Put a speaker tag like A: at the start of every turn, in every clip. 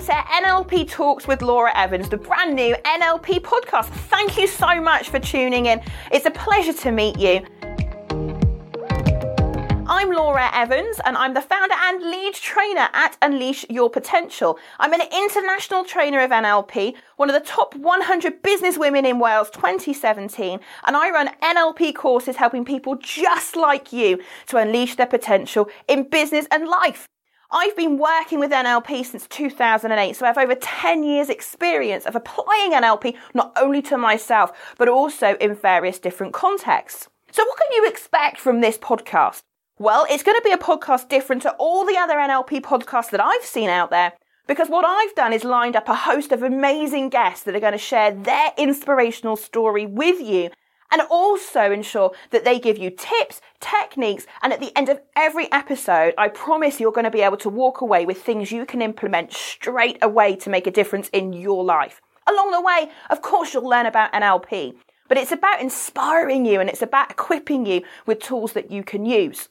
A: to NLP Talks with Laura Evans, the brand new NLP podcast. Thank you so much for tuning in. It's a pleasure to meet you. I'm Laura Evans, and I'm the founder and lead trainer at Unleash Your Potential. I'm an international trainer of NLP, one of the top 100 business women in Wales 2017, and I run NLP courses helping people just like you to unleash their potential in business and life. I've been working with NLP since 2008, so I have over 10 years experience of applying NLP not only to myself, but also in various different contexts. So what can you expect from this podcast? Well, it's going to be a podcast different to all the other NLP podcasts that I've seen out there because what I've done is lined up a host of amazing guests that are going to share their inspirational story with you and also ensure that they give you tips, techniques, and at the end of every episode, I promise you're going to be able to walk away with things you can implement straight away to make a difference in your life. Along the way, of course, you'll learn about NLP, but it's about inspiring you and it's about equipping you with tools that you can use.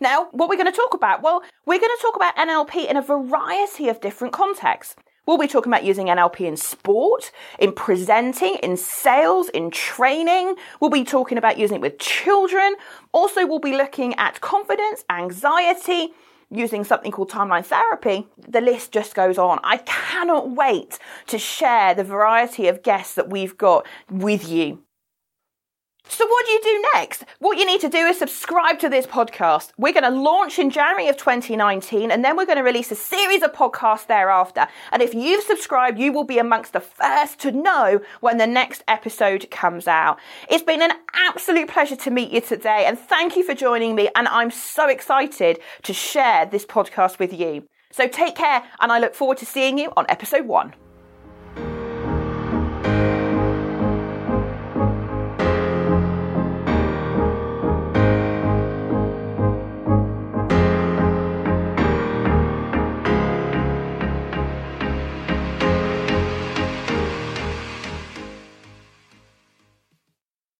A: Now, what we're going to talk about? Well, we're going to talk about NLP in a variety of different contexts. We'll be talking about using NLP in sport, in presenting, in sales, in training. We'll be talking about using it with children. Also, we'll be looking at confidence, anxiety, using something called timeline therapy. The list just goes on. I cannot wait to share the variety of guests that we've got with you. So, what do you do next? What you need to do is subscribe to this podcast. We're going to launch in January of 2019, and then we're going to release a series of podcasts thereafter. And if you've subscribed, you will be amongst the first to know when the next episode comes out. It's been an absolute pleasure to meet you today, and thank you for joining me. And I'm so excited to share this podcast with you. So, take care, and I look forward to seeing you on episode one.